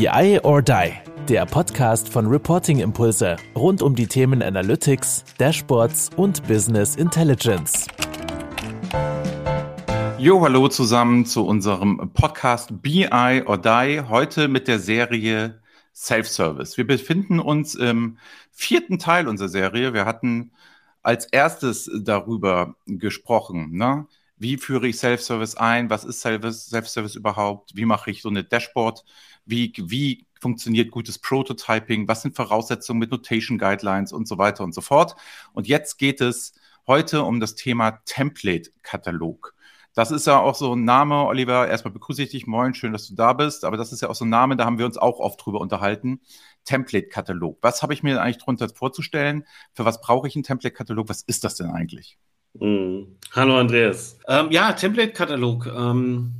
BI or Die, der Podcast von Reporting Impulse rund um die Themen Analytics, Dashboards und Business Intelligence. Jo, hallo zusammen zu unserem Podcast BI or Die, heute mit der Serie Self-Service. Wir befinden uns im vierten Teil unserer Serie. Wir hatten als erstes darüber gesprochen, ne? wie führe ich Self-Service ein, was ist Self-Service überhaupt, wie mache ich so eine Dashboard, wie, wie funktioniert gutes Prototyping, was sind Voraussetzungen mit Notation Guidelines und so weiter und so fort. Und jetzt geht es heute um das Thema Template-Katalog. Das ist ja auch so ein Name, Oliver. Erstmal begrüße ich dich. Moin, schön, dass du da bist. Aber das ist ja auch so ein Name, da haben wir uns auch oft drüber unterhalten. Template-Katalog. Was habe ich mir eigentlich darunter vorzustellen? Für was brauche ich einen Template-Katalog? Was ist das denn eigentlich? Mhm. Hallo Andreas. Ähm, ja, Template-Katalog. Ähm,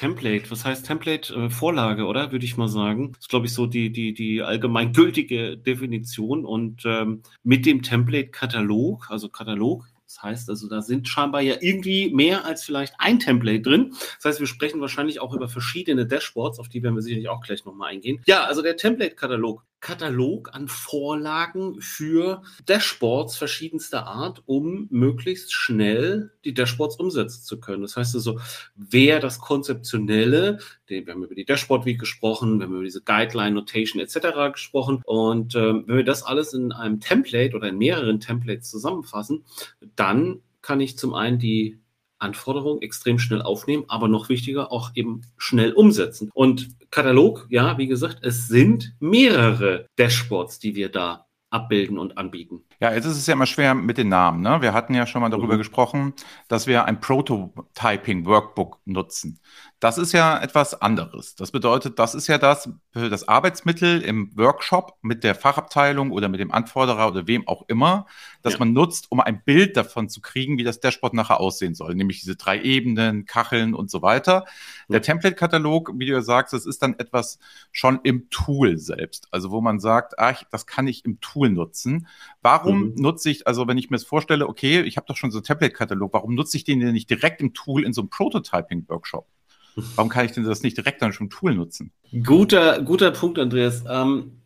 Template, was heißt Template? Äh, Vorlage, oder? Würde ich mal sagen. Das ist, glaube ich, so die, die, die allgemeingültige Definition. Und ähm, mit dem Template-Katalog, also Katalog, das heißt also, da sind scheinbar ja irgendwie mehr als vielleicht ein Template drin. Das heißt, wir sprechen wahrscheinlich auch über verschiedene Dashboards, auf die werden wir sicherlich auch gleich nochmal eingehen. Ja, also der Template-Katalog. Katalog an Vorlagen für Dashboards verschiedenster Art, um möglichst schnell die Dashboards umsetzen zu können. Das heißt also, wer das Konzeptionelle, wir haben über die Dashboard Week gesprochen, wir haben über diese Guideline, Notation etc. gesprochen und äh, wenn wir das alles in einem Template oder in mehreren Templates zusammenfassen, dann kann ich zum einen die Anforderungen extrem schnell aufnehmen, aber noch wichtiger auch eben schnell umsetzen. Und Katalog, ja, wie gesagt, es sind mehrere Dashboards, die wir da abbilden und anbieten. Ja, jetzt ist es ja immer schwer mit den Namen. Ne? Wir hatten ja schon mal darüber mhm. gesprochen, dass wir ein Prototyping-Workbook nutzen. Das ist ja etwas anderes. Das bedeutet, das ist ja das, das Arbeitsmittel im Workshop mit der Fachabteilung oder mit dem Anforderer oder wem auch immer, das ja. man nutzt, um ein Bild davon zu kriegen, wie das Dashboard nachher aussehen soll. Nämlich diese drei Ebenen, Kacheln und so weiter. Ja. Der Template-Katalog, wie du ja sagst, das ist dann etwas schon im Tool selbst. Also wo man sagt, ach, das kann ich im Tool nutzen. Warum mhm. nutze ich, also wenn ich mir das vorstelle, okay, ich habe doch schon so einen Template-Katalog, warum nutze ich den denn nicht direkt im Tool in so einem Prototyping-Workshop? Warum kann ich denn das nicht direkt dann schon Tool nutzen? Guter, guter Punkt, Andreas. Ähm,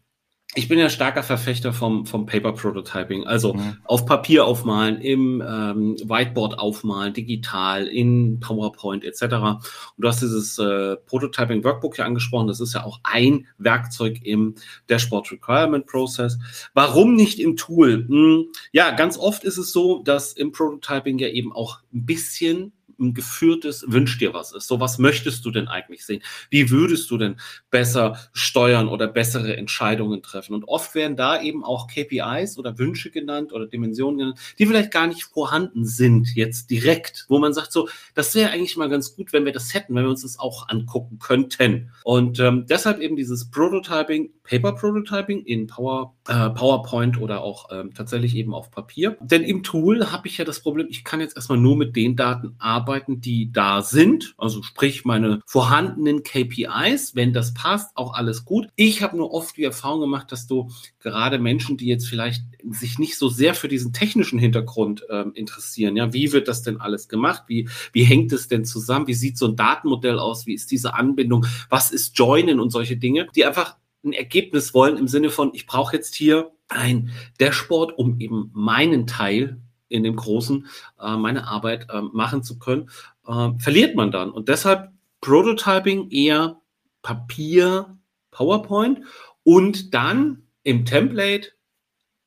ich bin ja starker Verfechter vom, vom Paper Prototyping. Also mhm. auf Papier aufmalen, im ähm, Whiteboard aufmalen, digital, in PowerPoint etc. Und du hast dieses äh, Prototyping Workbook ja angesprochen. Das ist ja auch ein Werkzeug im Dashboard Requirement Process. Warum nicht im Tool? Hm, ja, ganz oft ist es so, dass im Prototyping ja eben auch ein bisschen ein geführtes Wünsch dir was ist. So, was möchtest du denn eigentlich sehen? Wie würdest du denn besser steuern oder bessere Entscheidungen treffen? Und oft werden da eben auch KPIs oder Wünsche genannt oder Dimensionen genannt, die vielleicht gar nicht vorhanden sind jetzt direkt, wo man sagt so, das wäre eigentlich mal ganz gut, wenn wir das hätten, wenn wir uns das auch angucken könnten. Und ähm, deshalb eben dieses Prototyping, Paper Prototyping in Power, äh, PowerPoint oder auch ähm, tatsächlich eben auf Papier. Denn im Tool habe ich ja das Problem, ich kann jetzt erstmal nur mit den Daten arbeiten, arbeiten, die da sind, also sprich meine vorhandenen KPIs, wenn das passt, auch alles gut. Ich habe nur oft die Erfahrung gemacht, dass du gerade Menschen, die jetzt vielleicht sich nicht so sehr für diesen technischen Hintergrund ähm, interessieren, ja, wie wird das denn alles gemacht? Wie, wie hängt es denn zusammen? Wie sieht so ein Datenmodell aus? Wie ist diese Anbindung? Was ist Joinen und solche Dinge, die einfach ein Ergebnis wollen im Sinne von, ich brauche jetzt hier ein Dashboard, um eben meinen Teil in dem Großen äh, meine Arbeit äh, machen zu können, äh, verliert man dann. Und deshalb Prototyping eher Papier, PowerPoint und dann im Template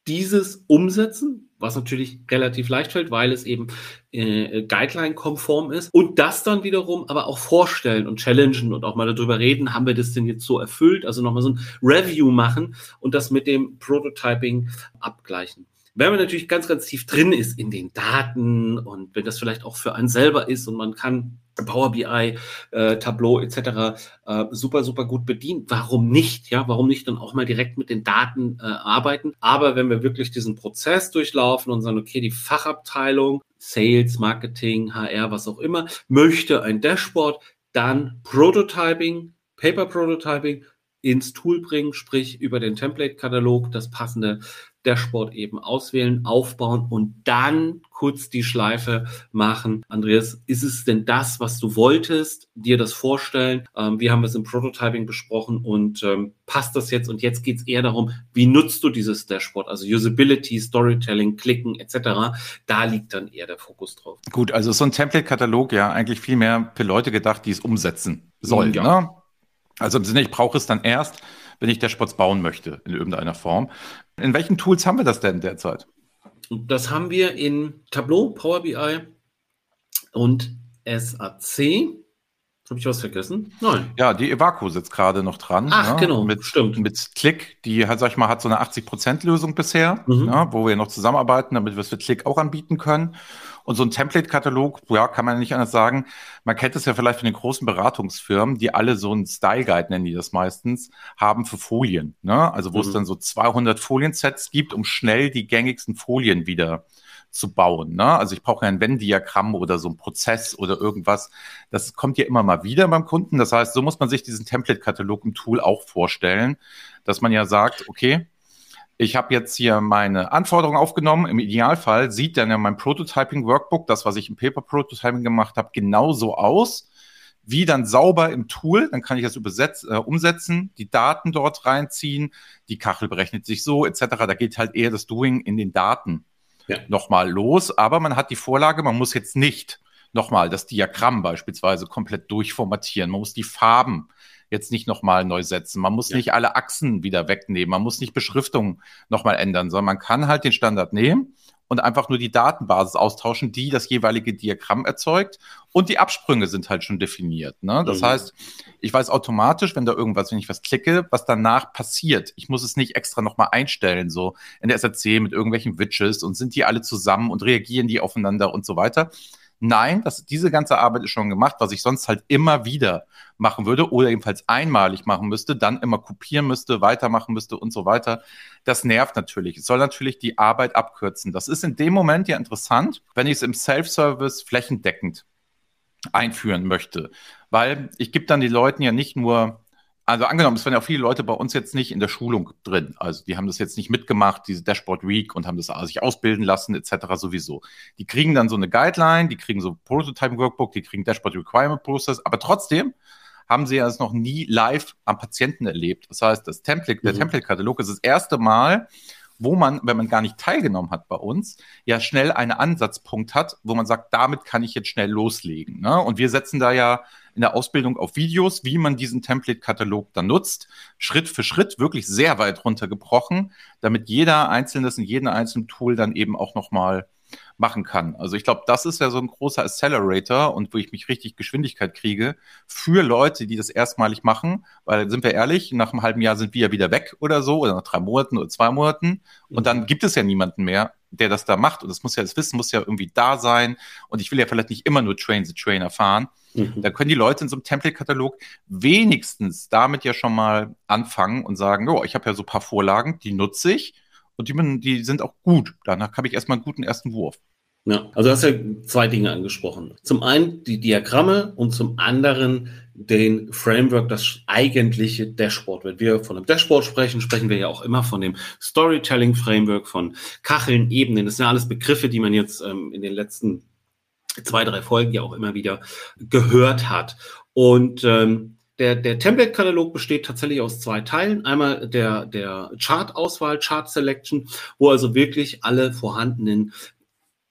dieses umsetzen, was natürlich relativ leicht fällt, weil es eben äh, Guideline-konform ist. Und das dann wiederum aber auch vorstellen und challengen und auch mal darüber reden, haben wir das denn jetzt so erfüllt? Also nochmal so ein Review machen und das mit dem Prototyping abgleichen. Wenn man natürlich ganz, ganz tief drin ist in den Daten und wenn das vielleicht auch für einen selber ist und man kann Power BI, äh, Tableau etc. Äh, super, super gut bedienen. Warum nicht? Ja, warum nicht dann auch mal direkt mit den Daten äh, arbeiten? Aber wenn wir wirklich diesen Prozess durchlaufen und sagen, okay, die Fachabteilung, Sales, Marketing, HR, was auch immer, möchte ein Dashboard, dann Prototyping, Paper Prototyping, ins Tool bringen, sprich über den Template-Katalog das passende Dashboard eben auswählen, aufbauen und dann kurz die Schleife machen. Andreas, ist es denn das, was du wolltest, dir das vorstellen? Ähm, wir haben es im Prototyping besprochen und ähm, passt das jetzt? Und jetzt geht es eher darum, wie nutzt du dieses Dashboard? Also Usability, Storytelling, Klicken etc. Da liegt dann eher der Fokus drauf. Gut, also so ein Template-Katalog ja eigentlich viel mehr für Leute gedacht, die es umsetzen sollen. Ja. Ne? Also im Sinne, ich brauche es dann erst, wenn ich Dashboards bauen möchte in irgendeiner Form. In welchen Tools haben wir das denn derzeit? Das haben wir in Tableau, Power BI und SAC. Habe ich was vergessen? Nein. Ja, die Evaco sitzt gerade noch dran. Ach, ne? genau. Mit, stimmt. Mit Click, die hat, sag ich mal, hat so eine 80%-Lösung bisher, mhm. ne? wo wir noch zusammenarbeiten, damit wir es für Click auch anbieten können. Und so ein Template-Katalog, ja, kann man nicht anders sagen. Man kennt es ja vielleicht von den großen Beratungsfirmen, die alle so einen Style-Guide, nennen die das meistens, haben für Folien. Ne? Also wo mhm. es dann so 200 Foliensets gibt, um schnell die gängigsten Folien wieder zu bauen. Ne? Also ich brauche ein Venn-Diagramm oder so ein Prozess oder irgendwas. Das kommt ja immer mal wieder beim Kunden. Das heißt, so muss man sich diesen Template-Katalog im Tool auch vorstellen, dass man ja sagt, okay, ich habe jetzt hier meine Anforderungen aufgenommen. Im Idealfall sieht dann ja mein Prototyping-Workbook, das, was ich im Paper-Prototyping gemacht habe, genauso aus, wie dann sauber im Tool. Dann kann ich das übersetz, äh, umsetzen, die Daten dort reinziehen, die Kachel berechnet sich so, etc. Da geht halt eher das Doing in den Daten ja. nochmal los. Aber man hat die Vorlage, man muss jetzt nicht nochmal das Diagramm beispielsweise komplett durchformatieren. Man muss die Farben jetzt nicht nochmal neu setzen. Man muss ja. nicht alle Achsen wieder wegnehmen. Man muss nicht Beschriftungen nochmal ändern, sondern man kann halt den Standard nehmen und einfach nur die Datenbasis austauschen, die das jeweilige Diagramm erzeugt. Und die Absprünge sind halt schon definiert. Ne? Das mhm. heißt, ich weiß automatisch, wenn da irgendwas, wenn ich was klicke, was danach passiert. Ich muss es nicht extra nochmal einstellen, so in der SRC mit irgendwelchen Widgets und sind die alle zusammen und reagieren die aufeinander und so weiter. Nein, das, diese ganze Arbeit ist schon gemacht, was ich sonst halt immer wieder machen würde oder ebenfalls einmalig machen müsste, dann immer kopieren müsste, weitermachen müsste und so weiter. Das nervt natürlich. Es soll natürlich die Arbeit abkürzen. Das ist in dem Moment ja interessant, wenn ich es im Self-Service flächendeckend einführen möchte, weil ich gebe dann die Leuten ja nicht nur also angenommen, es waren ja auch viele Leute bei uns jetzt nicht in der Schulung drin. Also die haben das jetzt nicht mitgemacht, diese Dashboard Week und haben das sich ausbilden lassen etc. sowieso. Die kriegen dann so eine Guideline, die kriegen so Prototyping Workbook, die kriegen Dashboard Requirement Process, aber trotzdem haben sie ja es noch nie live am Patienten erlebt. Das heißt, das Template, der mhm. Template-Katalog ist das erste Mal, wo man, wenn man gar nicht teilgenommen hat bei uns, ja schnell einen Ansatzpunkt hat, wo man sagt, damit kann ich jetzt schnell loslegen. Ne? Und wir setzen da ja in der Ausbildung auf Videos, wie man diesen Template-Katalog dann nutzt, Schritt für Schritt, wirklich sehr weit runtergebrochen, damit jeder einzelnes in jedem einzelnen Tool dann eben auch nochmal machen kann. Also ich glaube, das ist ja so ein großer Accelerator und wo ich mich richtig Geschwindigkeit kriege für Leute, die das erstmalig machen, weil sind wir ehrlich, nach einem halben Jahr sind wir ja wieder weg oder so oder nach drei Monaten oder zwei Monaten und dann gibt es ja niemanden mehr, der das da macht und das muss ja, das Wissen muss ja irgendwie da sein und ich will ja vielleicht nicht immer nur Train the Trainer fahren. Mhm. Da können die Leute in so einem Template-Katalog wenigstens damit ja schon mal anfangen und sagen, oh, ich habe ja so ein paar Vorlagen, die nutze ich und die, die sind auch gut. Danach habe ich erstmal einen guten ersten Wurf. Ja, also du hast ja zwei Dinge angesprochen. Zum einen die Diagramme und zum anderen den Framework, das eigentliche Dashboard. Wenn wir von einem Dashboard sprechen, sprechen wir ja auch immer von dem Storytelling Framework, von Kacheln, Ebenen. Das sind ja alles Begriffe, die man jetzt ähm, in den letzten zwei, drei Folgen ja auch immer wieder gehört hat. Und ähm, der, der Template-Katalog besteht tatsächlich aus zwei Teilen. Einmal der, der Chart-Auswahl, Chart-Selection, wo also wirklich alle vorhandenen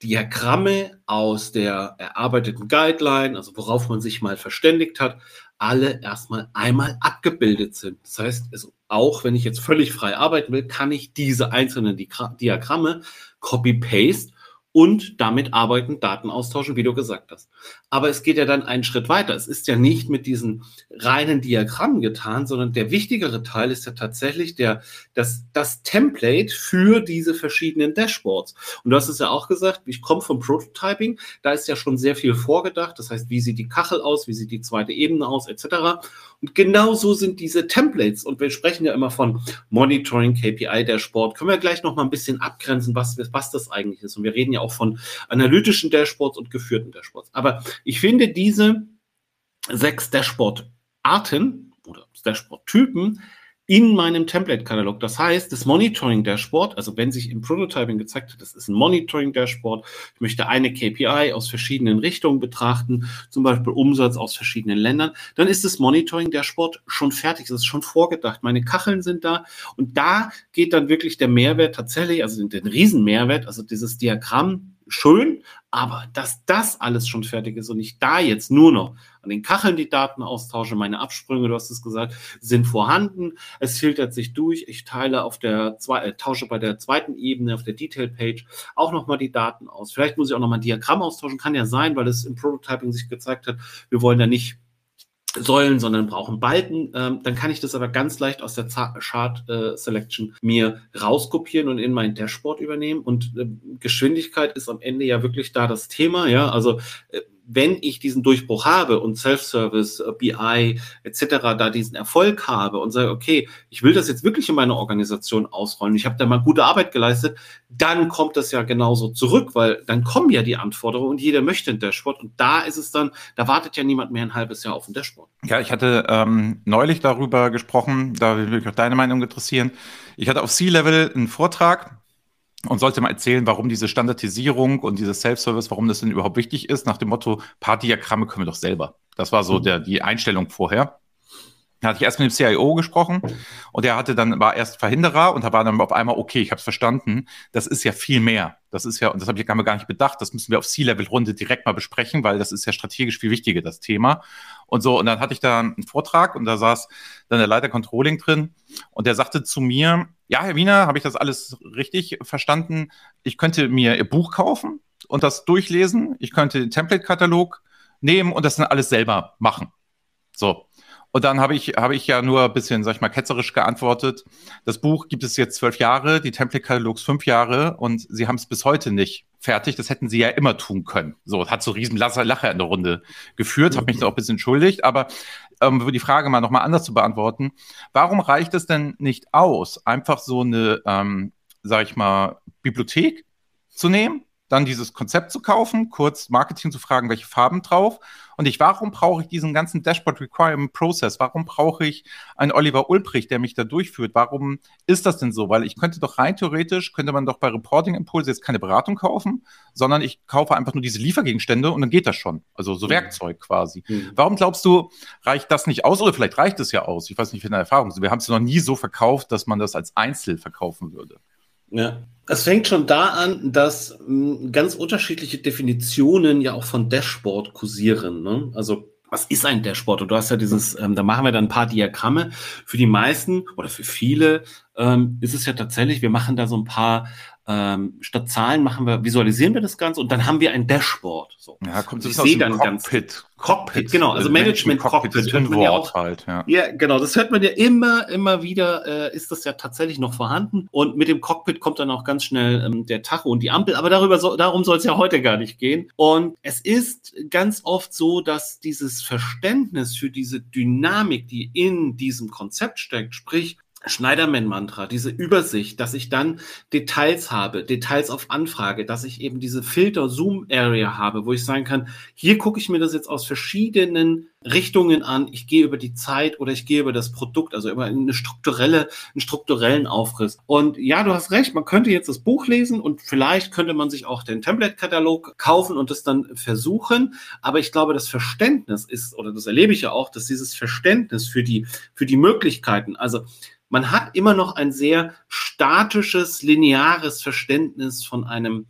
Diagramme aus der erarbeiteten Guideline, also worauf man sich mal verständigt hat, alle erstmal einmal abgebildet sind. Das heißt, also auch wenn ich jetzt völlig frei arbeiten will, kann ich diese einzelnen Diagramme copy-paste und damit arbeiten, Daten austauschen, wie du gesagt hast. Aber es geht ja dann einen Schritt weiter. Es ist ja nicht mit diesen reinen Diagrammen getan, sondern der wichtigere Teil ist ja tatsächlich der, das, das Template für diese verschiedenen Dashboards. Und du hast es ja auch gesagt, ich komme vom Prototyping, da ist ja schon sehr viel vorgedacht. Das heißt, wie sieht die Kachel aus, wie sieht die zweite Ebene aus, etc. Und genau so sind diese Templates. Und wir sprechen ja immer von Monitoring, KPI, Dashboard. Können wir gleich noch mal ein bisschen abgrenzen, was, was das eigentlich ist. Und wir reden ja von analytischen Dashboards und geführten Dashboards. Aber ich finde diese sechs Dashboard-Arten oder Dashboard-Typen in meinem Template-Katalog. Das heißt, das Monitoring-Dashboard, also wenn sich im Prototyping gezeigt hat, das ist ein Monitoring-Dashboard, ich möchte eine KPI aus verschiedenen Richtungen betrachten, zum Beispiel Umsatz aus verschiedenen Ländern, dann ist das Monitoring-Dashboard schon fertig, es ist schon vorgedacht. Meine Kacheln sind da und da geht dann wirklich der Mehrwert tatsächlich, also den Riesenmehrwert, also dieses Diagramm schön, aber dass das alles schon fertig ist und ich da jetzt nur noch an den Kacheln die Daten austausche, meine Absprünge, du hast es gesagt, sind vorhanden. Es filtert sich durch. Ich teile auf der zwei, äh, tausche bei der zweiten Ebene, auf der Detail Page auch nochmal die Daten aus. Vielleicht muss ich auch nochmal ein Diagramm austauschen, kann ja sein, weil es im Prototyping sich gezeigt hat, wir wollen da nicht Säulen, sondern brauchen Balken. Ähm, dann kann ich das aber ganz leicht aus der Chart äh, Selection mir rauskopieren und in mein Dashboard übernehmen. Und äh, Geschwindigkeit ist am Ende ja wirklich da das Thema. Ja, also äh, wenn ich diesen Durchbruch habe und Self-Service, äh, BI etc. da diesen Erfolg habe und sage, okay, ich will das jetzt wirklich in meine Organisation ausrollen, ich habe da mal gute Arbeit geleistet, dann kommt das ja genauso zurück, weil dann kommen ja die Anforderungen und jeder möchte ein Dashboard und da ist es dann, da wartet ja niemand mehr ein halbes Jahr auf ein Dashboard. Ja, ich hatte ähm, neulich darüber gesprochen, da würde mich auch deine Meinung interessieren. Ich hatte auf C-Level einen Vortrag und sollte mal erzählen, warum diese Standardisierung und dieses Self-Service, warum das denn überhaupt wichtig ist, nach dem Motto, paar Diagramme können wir doch selber. Das war so mhm. der, die Einstellung vorher. Da hatte ich erst mit dem CIO gesprochen und der hatte dann, war erst Verhinderer und da war dann auf einmal, okay, ich habe es verstanden, das ist ja viel mehr. Das ist ja, und das habe ich gar nicht bedacht, das müssen wir auf C-Level-Runde direkt mal besprechen, weil das ist ja strategisch viel wichtiger, das Thema. Und so, und dann hatte ich da einen Vortrag und da saß dann der Leiter Controlling drin und der sagte zu mir, ja, Herr Wiener, habe ich das alles richtig verstanden? Ich könnte mir Ihr Buch kaufen und das durchlesen. Ich könnte den Template-Katalog nehmen und das dann alles selber machen. So. Und dann habe ich, habe ich ja nur ein bisschen, sag ich mal, ketzerisch geantwortet. Das Buch gibt es jetzt zwölf Jahre, die Template-Katalogs fünf Jahre und sie haben es bis heute nicht fertig. Das hätten sie ja immer tun können. So, hat so riesen Lacher in der Runde geführt, habe mich da auch ein bisschen entschuldigt. Aber um die Frage mal nochmal anders zu beantworten, warum reicht es denn nicht aus, einfach so eine, ähm, sag ich mal, Bibliothek zu nehmen dann dieses Konzept zu kaufen, kurz Marketing zu fragen, welche Farben drauf. Und ich, warum brauche ich diesen ganzen Dashboard Requirement Process? Warum brauche ich einen Oliver Ulbricht, der mich da durchführt? Warum ist das denn so? Weil ich könnte doch rein theoretisch, könnte man doch bei Reporting Impulse jetzt keine Beratung kaufen, sondern ich kaufe einfach nur diese Liefergegenstände und dann geht das schon. Also so mhm. Werkzeug quasi. Mhm. Warum glaubst du, reicht das nicht aus? Oder vielleicht reicht es ja aus. Ich weiß nicht, wie deine Erfahrung ist. Wir haben es noch nie so verkauft, dass man das als Einzel verkaufen würde. Ja. Es fängt schon da an, dass hm, ganz unterschiedliche Definitionen ja auch von Dashboard kursieren. Ne? Also was ist ein Dashboard? Und du hast ja dieses, ähm, da machen wir dann ein paar Diagramme. Für die meisten oder für viele ähm, ist es ja tatsächlich, wir machen da so ein paar ähm, statt Zahlen machen wir, visualisieren wir das Ganze und dann haben wir ein Dashboard. So. Ja, kommt so ich sehe dann Cockpit. ganz Cockpit, genau, also, also Management Cockpit, Cockpit hört man ja auch. Halt, ja. ja. genau, das hört man ja immer, immer wieder, äh, ist das ja tatsächlich noch vorhanden und mit dem Cockpit kommt dann auch ganz schnell ähm, der Tacho und die Ampel, aber darüber so, darum soll es ja heute gar nicht gehen. Und es ist ganz oft so, dass dieses Verständnis für diese Dynamik, die in diesem Konzept steckt, sprich Schneiderman-Mantra, diese Übersicht, dass ich dann Details habe, Details auf Anfrage, dass ich eben diese Filter-Zoom-Area habe, wo ich sagen kann, hier gucke ich mir das jetzt aus verschiedenen Richtungen an. Ich gehe über die Zeit oder ich gehe über das Produkt, also über eine strukturelle, einen strukturellen Aufriss. Und ja, du hast recht, man könnte jetzt das Buch lesen und vielleicht könnte man sich auch den Template-Katalog kaufen und das dann versuchen. Aber ich glaube, das Verständnis ist, oder das erlebe ich ja auch, dass dieses Verständnis für die, für die Möglichkeiten, also man hat immer noch ein sehr statisches, lineares Verständnis von einem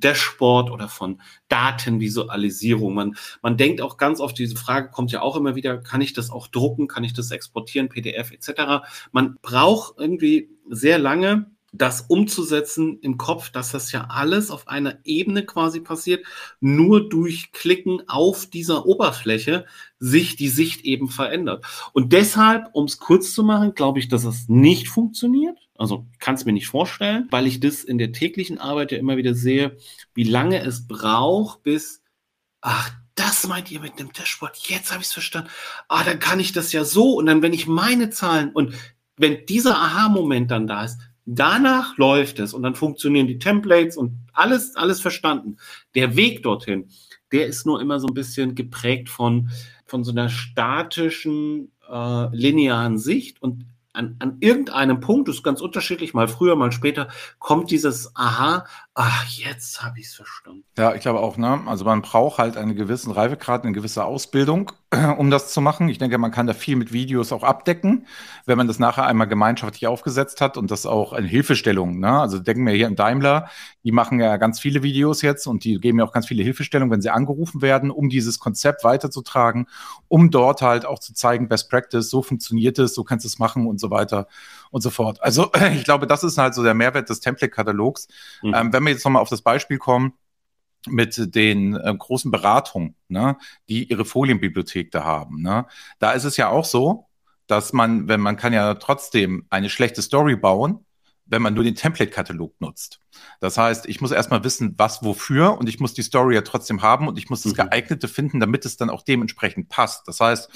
Dashboard oder von Datenvisualisierung. Man, man denkt auch ganz oft, diese Frage kommt ja auch immer wieder, kann ich das auch drucken, kann ich das exportieren, PDF etc. Man braucht irgendwie sehr lange, das umzusetzen im Kopf, dass das ja alles auf einer Ebene quasi passiert, nur durch Klicken auf dieser Oberfläche sich die Sicht eben verändert. Und deshalb, um es kurz zu machen, glaube ich, dass es nicht funktioniert. Also kann es mir nicht vorstellen, weil ich das in der täglichen Arbeit ja immer wieder sehe, wie lange es braucht, bis, ach, das meint ihr mit einem Dashboard, jetzt habe ich es verstanden. Ah, dann kann ich das ja so. Und dann, wenn ich meine Zahlen und wenn dieser Aha-Moment dann da ist, Danach läuft es und dann funktionieren die Templates und alles, alles verstanden. Der Weg dorthin, der ist nur immer so ein bisschen geprägt von, von so einer statischen äh, linearen Sicht und an, an irgendeinem Punkt, das ist ganz unterschiedlich, mal früher, mal später, kommt dieses Aha, ach, jetzt habe ich es verstanden. Ja, ich glaube auch, ne? Also man braucht halt einen gewissen Reifegrad, eine gewisse Ausbildung, um das zu machen. Ich denke, man kann da viel mit Videos auch abdecken, wenn man das nachher einmal gemeinschaftlich aufgesetzt hat und das auch eine Hilfestellung, ne? Also denken wir hier in Daimler, die machen ja ganz viele Videos jetzt und die geben ja auch ganz viele Hilfestellungen, wenn sie angerufen werden, um dieses Konzept weiterzutragen, um dort halt auch zu zeigen, Best Practice, so funktioniert es, so kannst du es machen und so weiter und so fort. Also ich glaube, das ist halt so der Mehrwert des Template-Katalogs. Mhm. Ähm, wenn wir jetzt nochmal auf das Beispiel kommen, mit den äh, großen Beratungen, ne, die ihre Folienbibliothek da haben. Ne. Da ist es ja auch so, dass man, wenn man kann ja trotzdem eine schlechte Story bauen, wenn man nur den Template-Katalog nutzt. Das heißt, ich muss erstmal wissen, was wofür und ich muss die Story ja trotzdem haben und ich muss das mhm. geeignete finden, damit es dann auch dementsprechend passt. Das heißt,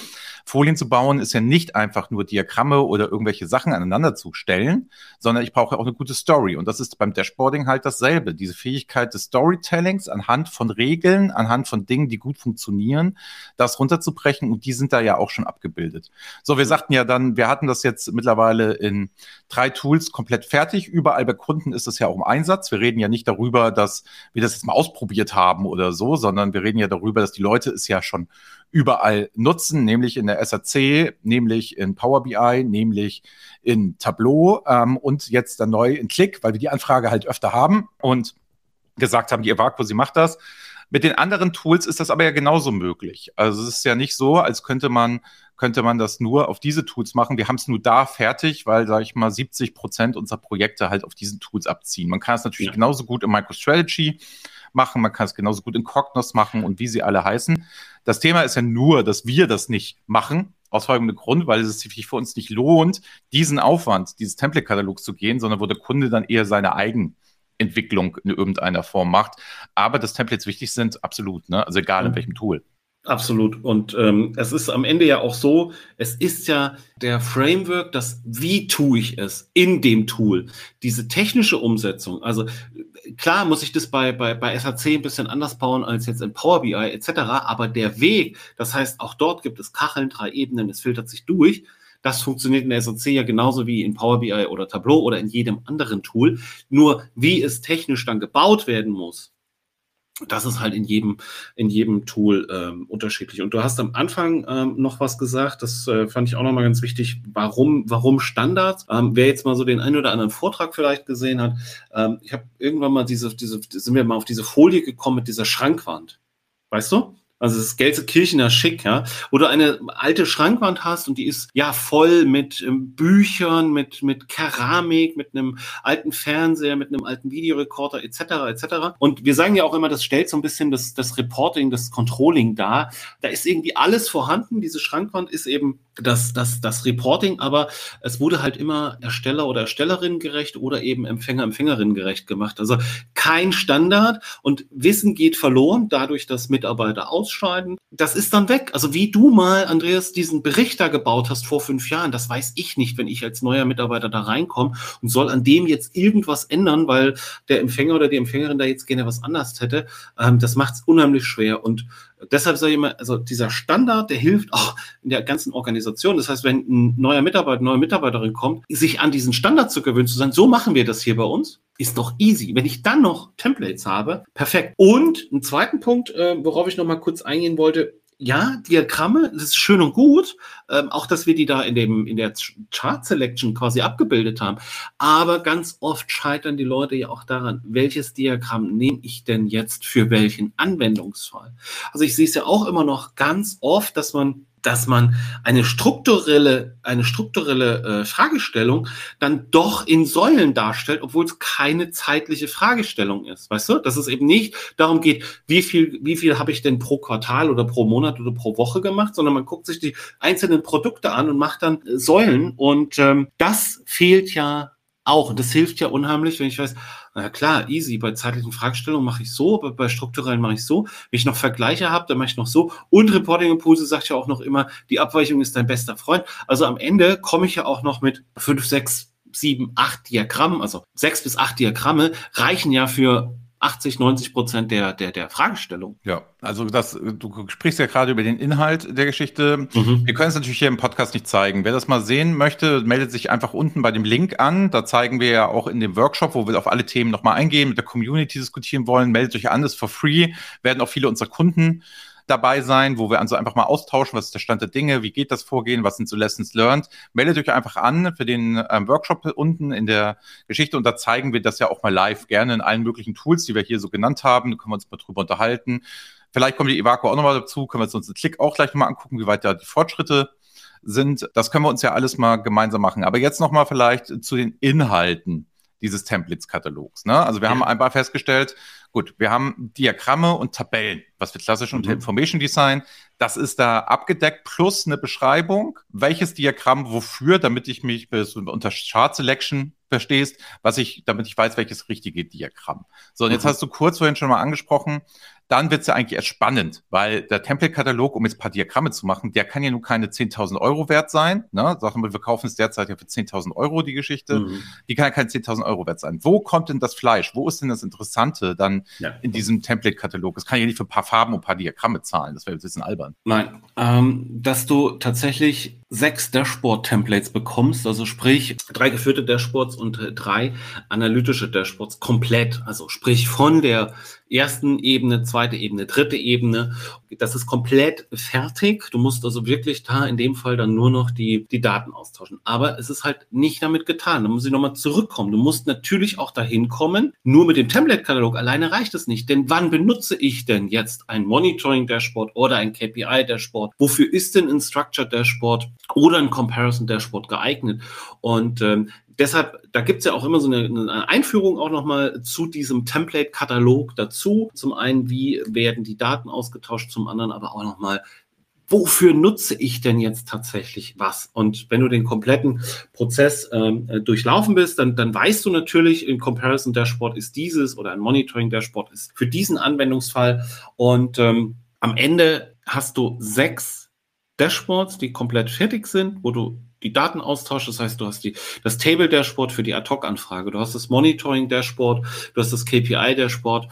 Folien zu bauen ist ja nicht einfach nur Diagramme oder irgendwelche Sachen aneinander zu stellen, sondern ich brauche auch eine gute Story und das ist beim Dashboarding halt dasselbe. Diese Fähigkeit des Storytellings anhand von Regeln, anhand von Dingen, die gut funktionieren, das runterzubrechen und die sind da ja auch schon abgebildet. So, wir sagten ja dann, wir hatten das jetzt mittlerweile in drei Tools komplett fertig. Überall bei Kunden ist es ja auch im Einsatz. Einsatz. Wir reden ja nicht darüber, dass wir das jetzt mal ausprobiert haben oder so, sondern wir reden ja darüber, dass die Leute es ja schon überall nutzen, nämlich in der SAC, nämlich in Power BI, nämlich in Tableau ähm, und jetzt dann neu in Click, weil wir die Anfrage halt öfter haben und gesagt haben, die Evaco, sie macht das. Mit den anderen Tools ist das aber ja genauso möglich. Also es ist ja nicht so, als könnte man könnte man das nur auf diese Tools machen. Wir haben es nur da fertig, weil, sage ich mal, 70 Prozent unserer Projekte halt auf diesen Tools abziehen. Man kann es natürlich ja. genauso gut in MicroStrategy machen, man kann es genauso gut in Cognos machen und wie sie alle heißen. Das Thema ist ja nur, dass wir das nicht machen, aus folgendem Grund, weil es sich für uns nicht lohnt, diesen Aufwand, dieses Template-Katalogs zu gehen, sondern wo der Kunde dann eher seine Eigenentwicklung in irgendeiner Form macht. Aber dass Templates wichtig sind, absolut, ne? Also egal in welchem Tool. Absolut. Und ähm, es ist am Ende ja auch so, es ist ja der Framework, das wie tue ich es in dem Tool. Diese technische Umsetzung, also klar muss ich das bei, bei, bei SAC ein bisschen anders bauen als jetzt in Power BI etc., aber der Weg, das heißt, auch dort gibt es Kacheln, drei Ebenen, es filtert sich durch. Das funktioniert in der SAC ja genauso wie in Power BI oder Tableau oder in jedem anderen Tool. Nur wie es technisch dann gebaut werden muss, das ist halt in jedem, in jedem Tool ähm, unterschiedlich. Und du hast am Anfang ähm, noch was gesagt, das äh, fand ich auch nochmal ganz wichtig. Warum, warum Standards? Ähm, wer jetzt mal so den einen oder anderen Vortrag vielleicht gesehen hat, ähm, ich habe irgendwann mal diese, diese, sind wir mal auf diese Folie gekommen mit dieser Schrankwand. Weißt du? Also das Gelsenkirchener Schick, ja. Oder eine alte Schrankwand hast und die ist ja voll mit ähm, Büchern, mit, mit Keramik, mit einem alten Fernseher, mit einem alten Videorekorder etc. etc. Und wir sagen ja auch immer, das stellt so ein bisschen das, das Reporting, das Controlling dar. Da ist irgendwie alles vorhanden. Diese Schrankwand ist eben das, das, das Reporting, aber es wurde halt immer Ersteller oder Erstellerin gerecht oder eben Empfänger, Empfängerin gerecht gemacht. Also kein Standard und Wissen geht verloren, dadurch, dass Mitarbeiter ausscheiden. Das ist dann weg. Also wie du mal, Andreas, diesen Bericht da gebaut hast vor fünf Jahren, das weiß ich nicht, wenn ich als neuer Mitarbeiter da reinkomme und soll an dem jetzt irgendwas ändern, weil der Empfänger oder die Empfängerin da jetzt gerne was anders hätte. Ähm, das macht es unheimlich schwer und Deshalb sage ich immer, also dieser Standard, der hilft auch in der ganzen Organisation. Das heißt, wenn ein neuer Mitarbeiter, neue Mitarbeiterin kommt, sich an diesen Standard zu gewöhnen, zu sagen, so machen wir das hier bei uns, ist doch easy. Wenn ich dann noch Templates habe, perfekt. Und einen zweiten Punkt, äh, worauf ich noch mal kurz eingehen wollte, ja, Diagramme, das ist schön und gut, ähm, auch dass wir die da in dem in der Chart Selection quasi abgebildet haben. Aber ganz oft scheitern die Leute ja auch daran, welches Diagramm nehme ich denn jetzt für welchen Anwendungsfall? Also ich sehe es ja auch immer noch ganz oft, dass man dass man eine strukturelle, eine strukturelle äh, Fragestellung dann doch in Säulen darstellt, obwohl es keine zeitliche Fragestellung ist. Weißt du, dass es eben nicht darum geht, wie viel, wie viel habe ich denn pro Quartal oder pro Monat oder pro Woche gemacht, sondern man guckt sich die einzelnen Produkte an und macht dann äh, Säulen. Und ähm, das fehlt ja auch. Und das hilft ja unheimlich, wenn ich weiß, na klar, easy. Bei zeitlichen Fragestellungen mache ich so, bei, bei strukturellen mache ich so. Wenn ich noch Vergleiche habe, dann mache ich noch so. Und Reporting Impulse sagt ja auch noch immer, die Abweichung ist dein bester Freund. Also am Ende komme ich ja auch noch mit fünf, sechs, sieben, acht Diagrammen, also sechs bis acht Diagramme reichen ja für 80, 90 Prozent der, der, der Fragestellung. Ja, also das, du sprichst ja gerade über den Inhalt der Geschichte. Mhm. Wir können es natürlich hier im Podcast nicht zeigen. Wer das mal sehen möchte, meldet sich einfach unten bei dem Link an. Da zeigen wir ja auch in dem Workshop, wo wir auf alle Themen nochmal eingehen, mit der Community diskutieren wollen. Meldet euch an, das ist for free. Werden auch viele unserer Kunden dabei sein, wo wir also einfach mal austauschen, was ist der Stand der Dinge, wie geht das Vorgehen, was sind so Lessons learned. Meldet euch einfach an für den ähm, Workshop unten in der Geschichte und da zeigen wir das ja auch mal live, gerne in allen möglichen Tools, die wir hier so genannt haben. Da können wir uns mal drüber unterhalten. Vielleicht kommt die Evaco auch nochmal dazu, können wir uns einen Klick auch gleich nochmal angucken, wie weit da die Fortschritte sind. Das können wir uns ja alles mal gemeinsam machen. Aber jetzt nochmal vielleicht zu den Inhalten dieses Templates-Katalogs. Ne? Also wir ja. haben einmal festgestellt, gut, wir haben Diagramme und Tabellen, was wir klassisch unter mhm. Information Design, das ist da abgedeckt, plus eine Beschreibung, welches Diagramm wofür, damit ich mich unter Chart Selection verstehst, was ich, damit ich weiß, welches richtige Diagramm. So, und jetzt mhm. hast du kurz vorhin schon mal angesprochen, dann wird es ja eigentlich erst spannend, weil der Template-Katalog, um jetzt ein paar Diagramme zu machen, der kann ja nun keine 10.000 Euro wert sein. Ne? Sagen wir, wir kaufen es derzeit ja für 10.000 Euro, die Geschichte. Mhm. Die kann ja keine 10.000 Euro wert sein. Wo kommt denn das Fleisch? Wo ist denn das Interessante dann ja. in diesem Template-Katalog? Das kann ja nicht für ein paar Farben und ein paar Diagramme zahlen. Das wäre ein bisschen albern. Nein, ähm, dass du tatsächlich sechs Dashboard-Templates bekommst, also sprich drei geführte Dashboards und äh, drei analytische Dashboards komplett, also sprich von der ersten Ebene, zweite Ebene, dritte Ebene. Das ist komplett fertig. Du musst also wirklich da in dem Fall dann nur noch die, die Daten austauschen. Aber es ist halt nicht damit getan. Da muss ich nochmal zurückkommen. Du musst natürlich auch dahin kommen. Nur mit dem Template-Katalog alleine reicht es nicht. Denn wann benutze ich denn jetzt ein Monitoring-Dashboard oder ein KPI-Dashboard? Wofür ist denn ein Structure-Dashboard oder ein Comparison-Dashboard geeignet? Und ähm, deshalb, da gibt's ja auch immer so eine, eine Einführung auch nochmal zu diesem Template-Katalog dazu. Zum einen, wie werden die Daten ausgetauscht, zum anderen aber auch nochmal, wofür nutze ich denn jetzt tatsächlich was? Und wenn du den kompletten Prozess ähm, äh, durchlaufen bist, dann, dann weißt du natürlich, ein Comparison Dashboard ist dieses oder ein Monitoring Dashboard ist für diesen Anwendungsfall. Und ähm, am Ende hast du sechs Dashboards, die komplett fertig sind, wo du die Daten austauscht. Das heißt, du hast die, das Table-Dashboard für die Ad-Hoc-Anfrage, du hast das Monitoring-Dashboard, du hast das KPI-Dashboard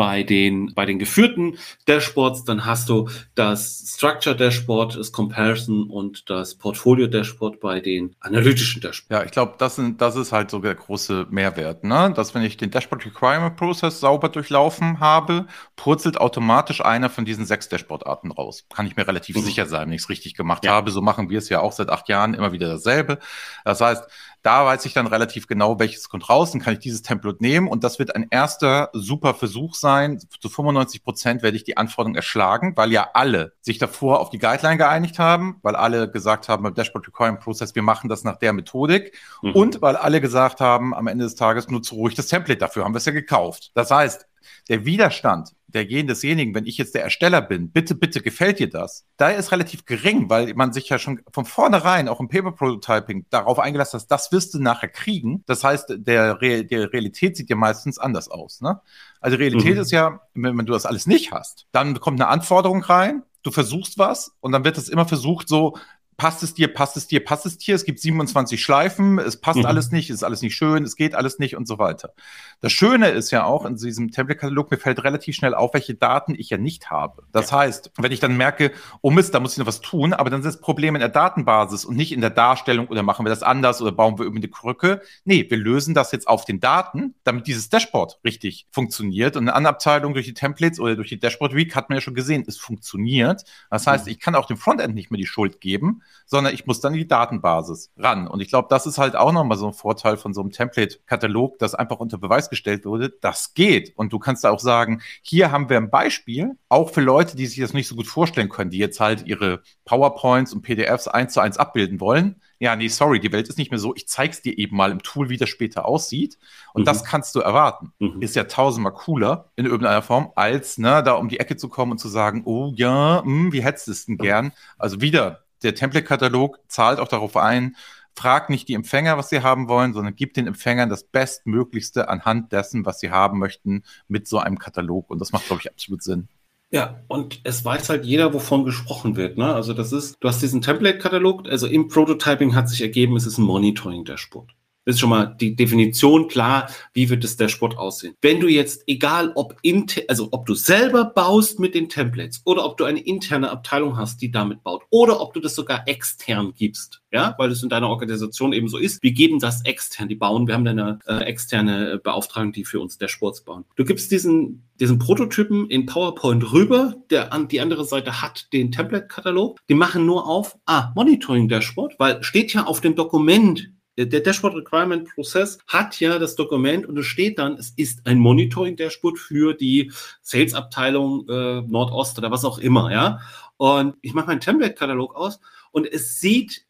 bei den, bei den geführten Dashboards, dann hast du das Structure Dashboard, das Comparison und das Portfolio Dashboard bei den analytischen Dashboards. Ja, ich glaube, das, das ist halt so der große Mehrwert, ne? Dass wenn ich den Dashboard Requirement Process sauber durchlaufen habe, purzelt automatisch einer von diesen sechs Dashboard-Arten raus. Kann ich mir relativ mhm. sicher sein, wenn ich es richtig gemacht ja. habe. So machen wir es ja auch seit acht Jahren immer wieder dasselbe. Das heißt, da weiß ich dann relativ genau, welches kommt raus. Dann kann ich dieses Template nehmen und das wird ein erster super Versuch sein. Zu 95 Prozent werde ich die Anforderung erschlagen, weil ja alle sich davor auf die Guideline geeinigt haben, weil alle gesagt haben beim Dashboard Requirement Process, wir machen das nach der Methodik mhm. und weil alle gesagt haben, am Ende des Tages nutze ruhig das Template dafür, haben wir es ja gekauft. Das heißt, der Widerstand derjenigen, desjenigen, wenn ich jetzt der Ersteller bin, bitte, bitte gefällt dir das, da ist relativ gering, weil man sich ja schon von vornherein auch im Paper Prototyping darauf eingelassen hat, das wirst du nachher kriegen. Das heißt, der, Re der Realität sieht ja meistens anders aus. Ne? Also Realität mhm. ist ja, wenn, wenn du das alles nicht hast, dann kommt eine Anforderung rein, du versuchst was und dann wird es immer versucht, so passt es dir, passt es dir, passt es dir. Es gibt 27 Schleifen, es passt mhm. alles nicht, es ist alles nicht schön, es geht alles nicht und so weiter. Das Schöne ist ja auch in diesem Template-Katalog, mir fällt relativ schnell auf, welche Daten ich ja nicht habe. Das ja. heißt, wenn ich dann merke, oh Mist, da muss ich noch was tun, aber dann ist das Problem in der Datenbasis und nicht in der Darstellung oder machen wir das anders oder bauen wir irgendwie eine Krücke. Nee, wir lösen das jetzt auf den Daten, damit dieses Dashboard richtig funktioniert. Und eine Anabteilung durch die Templates oder durch die Dashboard Week hat man ja schon gesehen, es funktioniert. Das heißt, mhm. ich kann auch dem Frontend nicht mehr die Schuld geben, sondern ich muss dann in die Datenbasis ran. Und ich glaube, das ist halt auch nochmal so ein Vorteil von so einem Template-Katalog, das einfach unter Beweis gestellt wurde. Das geht. Und du kannst da auch sagen, hier haben wir ein Beispiel, auch für Leute, die sich das nicht so gut vorstellen können, die jetzt halt ihre PowerPoints und PDFs eins zu eins abbilden wollen. Ja, nee, sorry, die Welt ist nicht mehr so. Ich zeig's dir eben mal im Tool, wie das später aussieht. Und mhm. das kannst du erwarten. Mhm. Ist ja tausendmal cooler in irgendeiner Form, als ne, da um die Ecke zu kommen und zu sagen, oh ja, mh, hm, wie hättest du es denn gern? Also wieder der Template-Katalog zahlt auch darauf ein, fragt nicht die Empfänger, was sie haben wollen, sondern gibt den Empfängern das Bestmöglichste anhand dessen, was sie haben möchten, mit so einem Katalog. Und das macht, glaube ich, absolut Sinn. Ja, und es weiß halt jeder, wovon gesprochen wird. Ne? Also das ist, du hast diesen Template-Katalog, also im Prototyping hat sich ergeben, es ist ein Monitoring-Dashboard. Das ist schon mal die Definition klar, wie wird das Dashboard aussehen. Wenn du jetzt, egal ob inter, also ob du selber baust mit den Templates oder ob du eine interne Abteilung hast, die damit baut oder ob du das sogar extern gibst, ja, weil es in deiner Organisation eben so ist. Wir geben das extern, die bauen, wir haben eine äh, externe Beauftragung, die für uns Dashboards bauen. Du gibst diesen diesen Prototypen in PowerPoint rüber, der an die andere Seite hat den Template-Katalog. Die machen nur auf, ah, Monitoring-Dashboard, weil steht ja auf dem Dokument der Dashboard Requirement Prozess hat ja das Dokument und es steht dann, es ist ein Monitoring Dashboard für die Sales Abteilung äh, Nordost oder was auch immer, ja. Und ich mache meinen Template Katalog aus und es sieht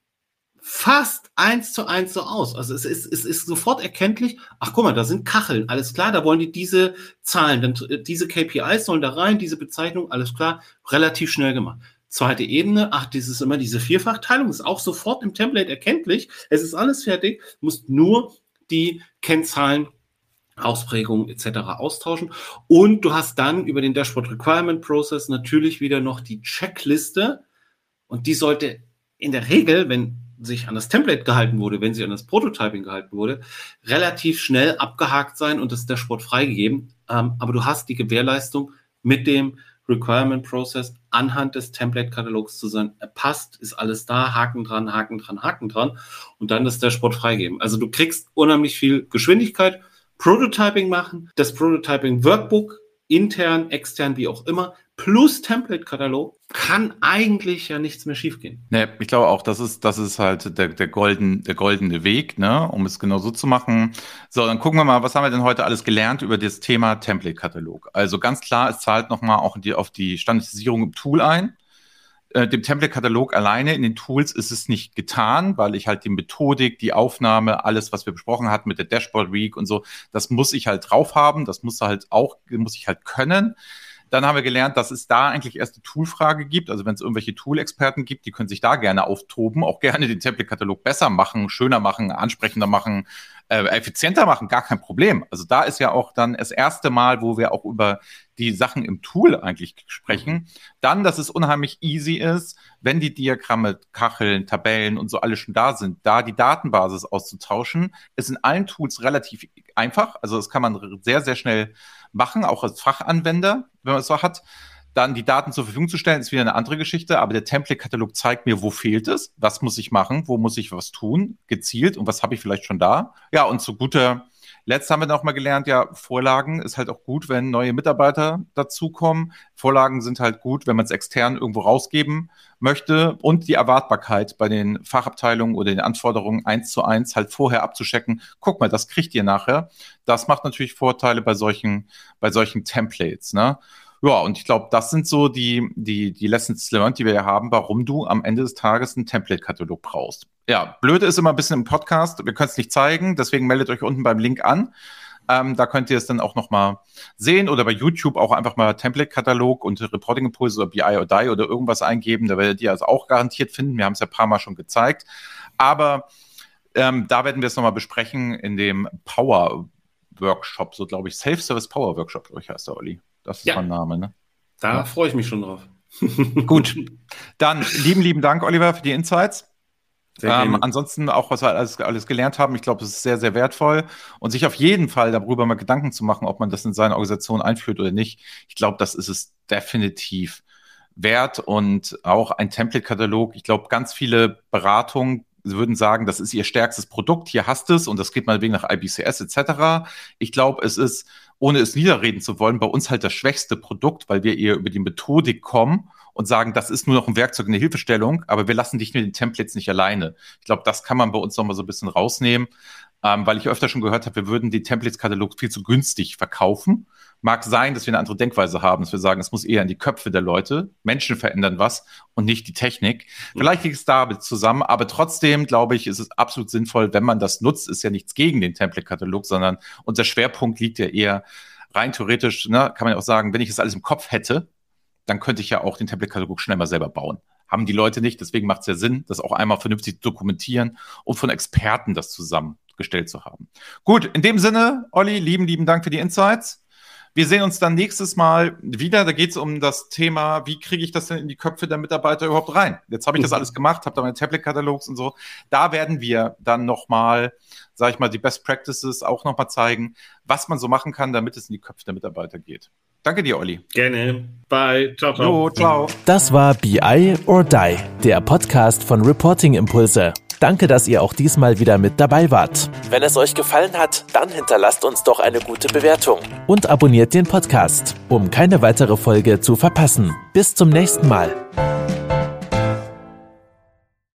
fast eins zu eins so aus. Also es ist, es ist sofort erkenntlich, ach guck mal, da sind Kacheln, alles klar, da wollen die diese Zahlen, dann äh, diese KPIs sollen da rein, diese Bezeichnung, alles klar, relativ schnell gemacht. Zweite Ebene, ach, dieses immer diese Vierfachteilung ist auch sofort im Template erkenntlich. Es ist alles fertig, musst nur die Kennzahlen Ausprägungen etc. austauschen. Und du hast dann über den Dashboard Requirement Process natürlich wieder noch die Checkliste. Und die sollte in der Regel, wenn sich an das Template gehalten wurde, wenn sie an das Prototyping gehalten wurde, relativ schnell abgehakt sein und das Dashboard freigegeben. Ähm, aber du hast die Gewährleistung mit dem Requirement Process anhand des Template-Katalogs zu sein. Passt, ist alles da, Haken dran, Haken dran, Haken dran und dann das Dashboard freigeben. Also du kriegst unheimlich viel Geschwindigkeit, Prototyping machen, das Prototyping Workbook intern, extern, wie auch immer, plus Template-Katalog, kann eigentlich ja nichts mehr schiefgehen. Nee, ich glaube auch, das ist, das ist halt der, der, golden, der goldene Weg, ne, um es genau so zu machen. So, dann gucken wir mal, was haben wir denn heute alles gelernt über das Thema Template-Katalog? Also ganz klar, es zahlt nochmal auch die, auf die Standardisierung im Tool ein. Äh, dem Template-Katalog alleine in den Tools ist es nicht getan, weil ich halt die Methodik, die Aufnahme, alles, was wir besprochen hatten mit der Dashboard Week und so, das muss ich halt drauf haben, das muss halt auch, muss ich halt können. Dann haben wir gelernt, dass es da eigentlich erst eine Toolfrage gibt. Also wenn es irgendwelche Tool-Experten gibt, die können sich da gerne auftoben, auch gerne den Template-Katalog besser machen, schöner machen, ansprechender machen, äh, effizienter machen, gar kein Problem. Also da ist ja auch dann das erste Mal, wo wir auch über die Sachen im Tool eigentlich sprechen. Dann, dass es unheimlich easy ist, wenn die Diagramme, Kacheln, Tabellen und so alles schon da sind, da die Datenbasis auszutauschen, ist in allen Tools relativ einfach. Also das kann man sehr, sehr schnell machen, auch als Fachanwender, wenn man es so hat. Dann die Daten zur Verfügung zu stellen, ist wieder eine andere Geschichte, aber der Template-Katalog zeigt mir, wo fehlt es, was muss ich machen, wo muss ich was tun, gezielt und was habe ich vielleicht schon da. Ja, und zu guter Letzt haben wir noch mal gelernt, ja, Vorlagen ist halt auch gut, wenn neue Mitarbeiter dazukommen. Vorlagen sind halt gut, wenn man es extern irgendwo rausgeben möchte und die Erwartbarkeit bei den Fachabteilungen oder den Anforderungen eins zu eins halt vorher abzuschecken. Guck mal, das kriegt ihr nachher. Das macht natürlich Vorteile bei solchen, bei solchen Templates, ne? Ja, und ich glaube, das sind so die, die, die Lessons learned, die wir ja haben, warum du am Ende des Tages einen Template-Katalog brauchst. Ja, blöde ist immer ein bisschen im Podcast, wir können es nicht zeigen, deswegen meldet euch unten beim Link an. Ähm, da könnt ihr es dann auch nochmal sehen oder bei YouTube auch einfach mal Template-Katalog und Reporting Impulse oder BI or Die oder irgendwas eingeben. Da werdet ihr also auch garantiert finden. Wir haben es ja ein paar Mal schon gezeigt. Aber ähm, da werden wir es nochmal besprechen in dem Power Workshop, so glaube ich, Self-Service Power Workshop, glaube ich, heißt der Olli. Das ist ja. mein Name, ne? Da ja. freue ich mich schon drauf. Gut. Dann lieben, lieben Dank, Oliver, für die Insights. Ähm, ansonsten auch, was wir alles, alles gelernt haben, ich glaube, es ist sehr, sehr wertvoll und sich auf jeden Fall darüber mal Gedanken zu machen, ob man das in seine Organisation einführt oder nicht. Ich glaube, das ist es definitiv wert und auch ein Template-Katalog. Ich glaube, ganz viele Beratungen würden sagen, das ist ihr stärkstes Produkt, hier hast es und das geht mal wegen nach IBCS etc. Ich glaube, es ist ohne es niederreden zu wollen, bei uns halt das schwächste Produkt, weil wir eher über die Methodik kommen und sagen, das ist nur noch ein Werkzeug, eine Hilfestellung, aber wir lassen dich mit den Templates nicht alleine. Ich glaube, das kann man bei uns nochmal so ein bisschen rausnehmen, ähm, weil ich öfter schon gehört habe, wir würden die Templates-Katalog viel zu günstig verkaufen. Mag sein, dass wir eine andere Denkweise haben, dass wir sagen, es muss eher in die Köpfe der Leute. Menschen verändern was und nicht die Technik. Vielleicht liegt es damit zusammen, aber trotzdem glaube ich, ist es absolut sinnvoll, wenn man das nutzt, ist ja nichts gegen den Template-Katalog, sondern unser Schwerpunkt liegt ja eher rein theoretisch, ne, kann man ja auch sagen, wenn ich das alles im Kopf hätte, dann könnte ich ja auch den Template-Katalog schnell mal selber bauen. Haben die Leute nicht, deswegen macht es ja Sinn, das auch einmal vernünftig zu dokumentieren und von Experten das zusammengestellt zu haben. Gut, in dem Sinne, Olli, lieben, lieben Dank für die Insights. Wir sehen uns dann nächstes Mal wieder. Da geht es um das Thema, wie kriege ich das denn in die Köpfe der Mitarbeiter überhaupt rein? Jetzt habe ich das mhm. alles gemacht, habe da meine Tablet-Katalogs und so. Da werden wir dann nochmal, sage ich mal, die Best Practices auch nochmal zeigen, was man so machen kann, damit es in die Köpfe der Mitarbeiter geht. Danke dir, Olli. Gerne. Bye. Ciao, ciao. Jo, ciao. Das war BI or Die, der Podcast von Reporting Impulse. Danke, dass ihr auch diesmal wieder mit dabei wart. Wenn es euch gefallen hat, dann hinterlasst uns doch eine gute Bewertung und abonniert den Podcast, um keine weitere Folge zu verpassen. Bis zum nächsten Mal.